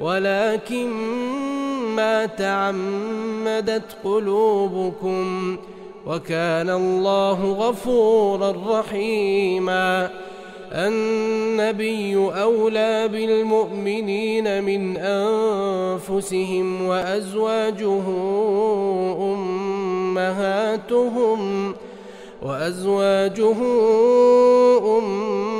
ولكن ما تعمدت قلوبكم وكان الله غفورا رحيما. النبي أولى بالمؤمنين من أنفسهم وأزواجه أمهاتهم وأزواجه أمهاتهم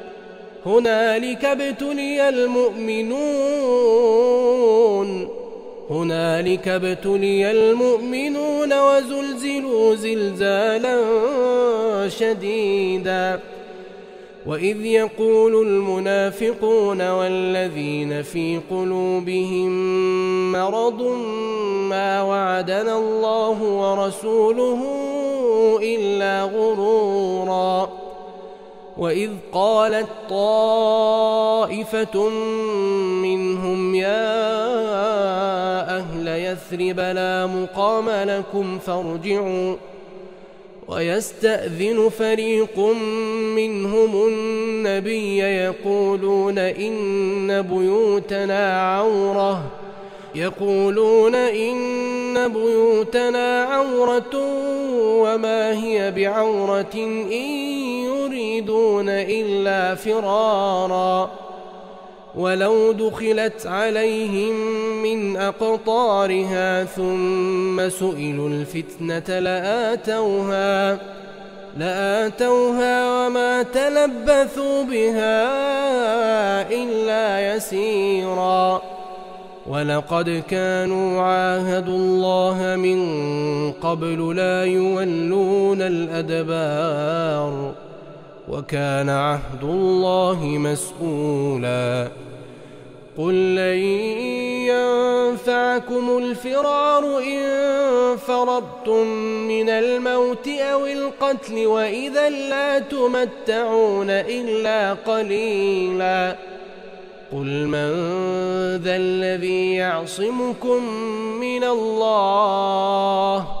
هنالك ابتلي المؤمنون. هنالك ابتلي المؤمنون وزلزلوا زلزالا شديدا. وإذ يقول المنافقون والذين في قلوبهم مرض ما وعدنا الله ورسوله إلا غرورا. وإذ قالت طائفة منهم يا أهل يثرب لا مقام لكم فارجعوا ويستأذن فريق منهم النبي يقولون إن بيوتنا عورة يقولون إن بيوتنا عورة وما هي بعورة إن يريدون إلا فرارا. ولو دخلت عليهم من أقطارها ثم سئلوا الفتنة لآتوها لآتوها وما تلبثوا بها إلا يسيرا. ولقد كانوا عاهدوا الله من قبل لا يولون الأدبار. وكان عهد الله مسؤولا. قل لن ينفعكم الفرار إن فرضتم من الموت أو القتل وإذا لا تمتعون إلا قليلا. قل من ذا الذي يعصمكم من الله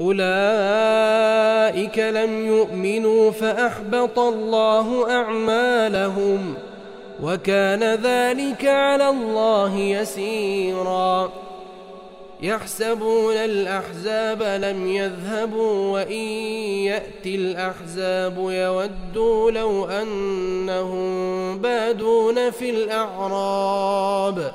أولئك لم يؤمنوا فأحبط الله أعمالهم وكان ذلك على الله يسيرا. يحسبون الأحزاب لم يذهبوا وإن يأتي الأحزاب يودوا لو أنهم بادون في الأعراب.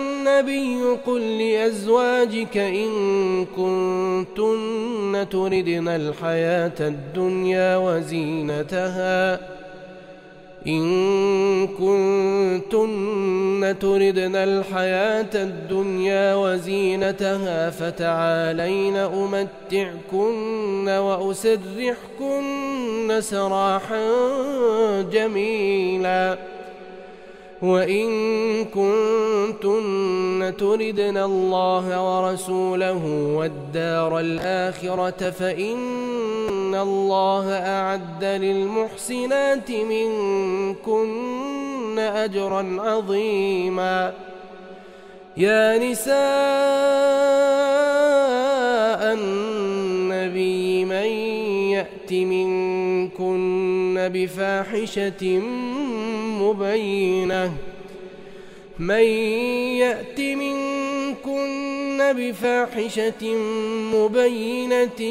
النبي قل لأزواجك إن كنتن تردن الحياة الدنيا وزينتها إن كنتن تردن الحياة الدنيا وزينتها فتعالين أمتعكن وأسرحكن سراحا جميلا وإن كنتن تردن الله ورسوله والدار الآخرة فإن الله أعد للمحسنات منكن أجرا عظيما يا نساء النبي من يأت منكن بفاحشة مبينة. من يأت منكن بفاحشة مبينة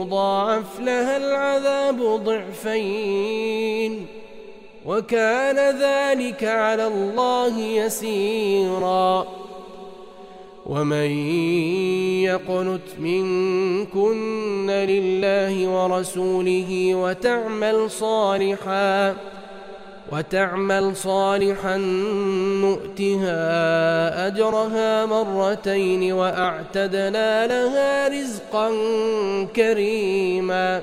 يضاعف لها العذاب ضعفين. وكان ذلك على الله يسيرا. ومن يقنت منكن لله ورسوله وتعمل صالحاً وتعمل صالحا نؤتها أجرها مرتين وأعتدنا لها رزقا كريما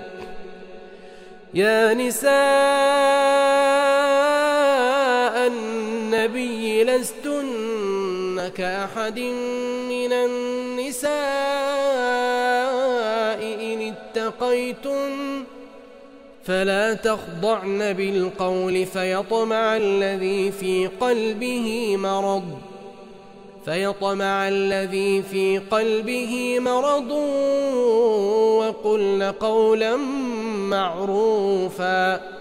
يا نساء النبي لستن كأحد من النساء إن اتقيتن فلا تخضعن بالقول فيطمع الذي في قلبه مرض فيطمع الذي في قلبه مرض وقلن قولا معروفا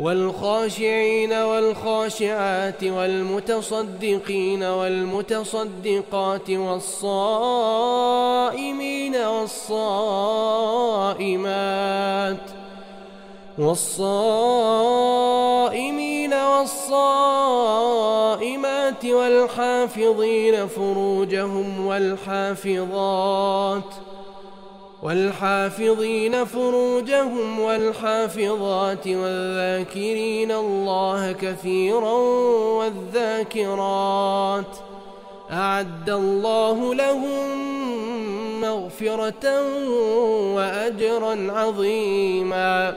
والخاشعين والخاشعات والمتصدقين والمتصدقات والصائمين والصائمات والصائمين والصائمات والحافظين فروجهم والحافظات ۖ والحافظين فروجهم والحافظات والذاكرين الله كثيرا والذاكرات أعد الله لهم مغفرة وأجرا عظيما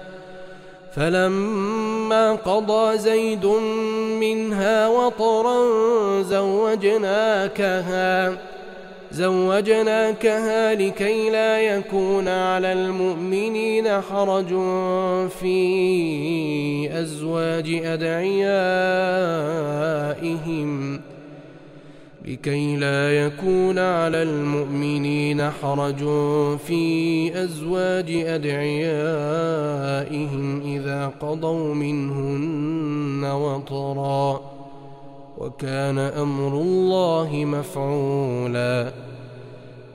فلما قضى زيد منها وطرا زوجناكها زوجناكها لكي لا يكون على المؤمنين حرج في أزواج أدعيائهم. لكي لا يكون على المؤمنين حرج في أزواج أدعيائهم إذا قضوا منهن وطرًا. وكان أمر الله مفعولا.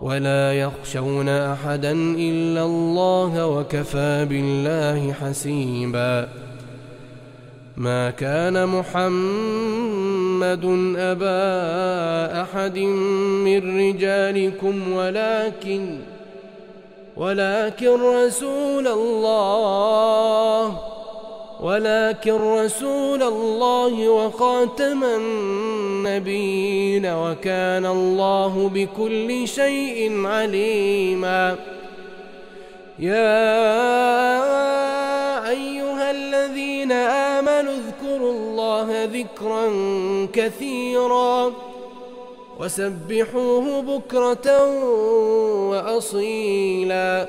ولا يخشون أحدا إلا الله وكفى بالله حسيبا. ما كان محمد أبا أحد من رجالكم ولكن ولكن رسول الله ولكن رسول الله وخاتم النبيين وكان الله بكل شيء عليما. يا أيها الذين آمنوا اذكروا الله ذكرا كثيرا وسبحوه بكرة وأصيلا.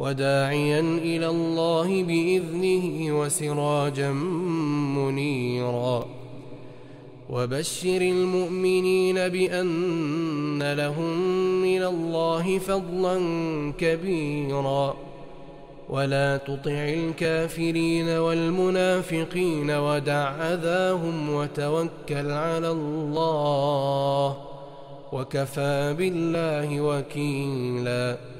وداعيا إلى الله بإذنه وسراجا منيرا. وبشر المؤمنين بأن لهم من الله فضلا كبيرا. ولا تطع الكافرين والمنافقين ودع أذاهم وتوكل على الله وكفى بالله وكيلا.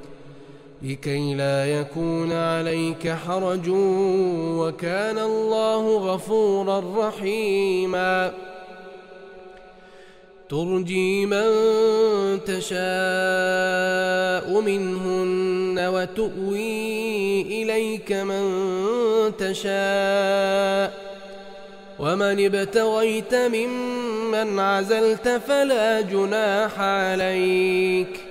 لكي لا يكون عليك حرج وكان الله غفورا رحيما. ترجي من تشاء منهن وتؤوي إليك من تشاء. ومن ابتغيت ممن عزلت فلا جناح عليك.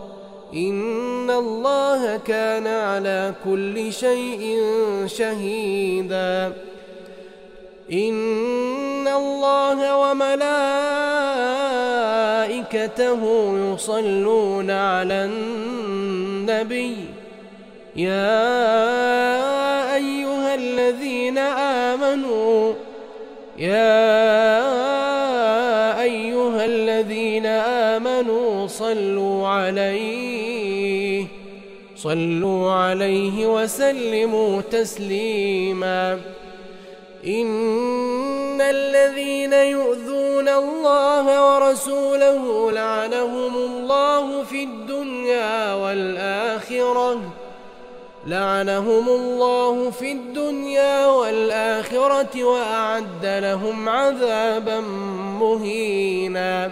إن الله كان على كل شيء شهيدا. إن الله وملائكته يصلون على النبي. يا أيها الذين آمنوا يا أيها الذين آمنوا صلوا عليه صلوا عليه وسلموا تسليما. إن الذين يؤذون الله ورسوله لعنهم الله في الدنيا والآخرة. لعنهم الله في الدنيا والآخرة وأعد لهم عذابا مهينا.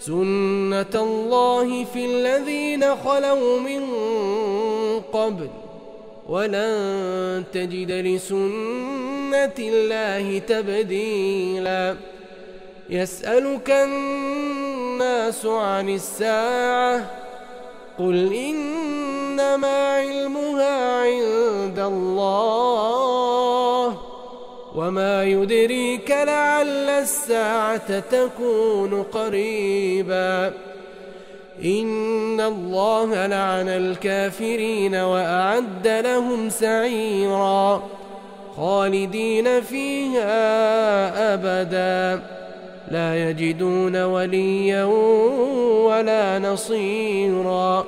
سنة الله في الذين خلوا من قبل ولن تجد لسنة الله تبديلا يسألك الناس عن الساعة قل إن إنما علمها عند الله وما يدريك لعل الساعة تكون قريبا. إن الله لعن الكافرين وأعد لهم سعيرا خالدين فيها أبدا. لا يجدون وليا ولا نصيرا.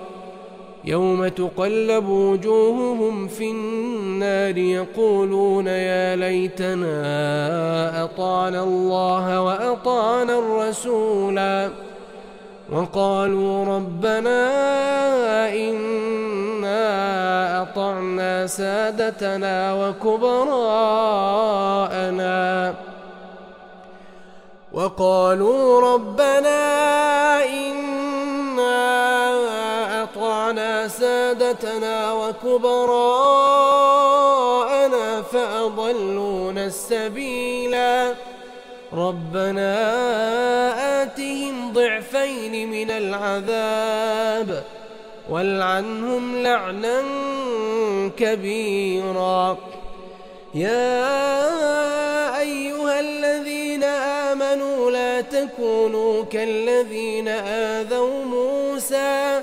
يوم تقلب وجوههم في النار يقولون يا ليتنا أطعنا الله وأطعنا الرسولا وقالوا ربنا إنا أطعنا سادتنا وكبراءنا وقالوا ربنا إنا أطعنا سادتنا وكبراءنا فأضلونا السبيلا. ربنا آتهم ضعفين من العذاب والعنهم لعنا كبيرا. يا أيها الذين آمنوا لا تكونوا كالذين آذوا موسى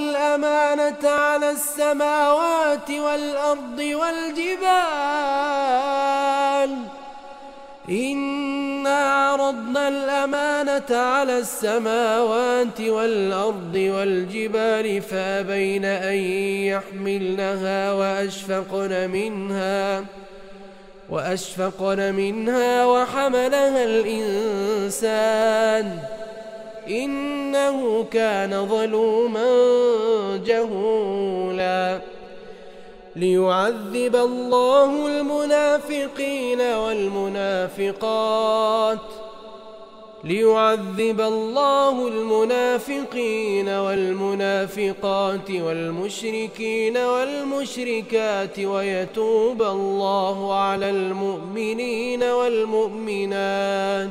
الأمانة على السماوات والأرض والجبال. إنا عرضنا الأمانة على السماوات والأرض والجبال فأبين أن يحملنها وأشفقن منها وأشفقن منها وحملها الإنسان. إنه كان ظلوما جهولا. ليعذب الله المنافقين والمنافقات. ليعذب الله المنافقين والمنافقات والمشركين والمشركات ويتوب الله على المؤمنين والمؤمنات.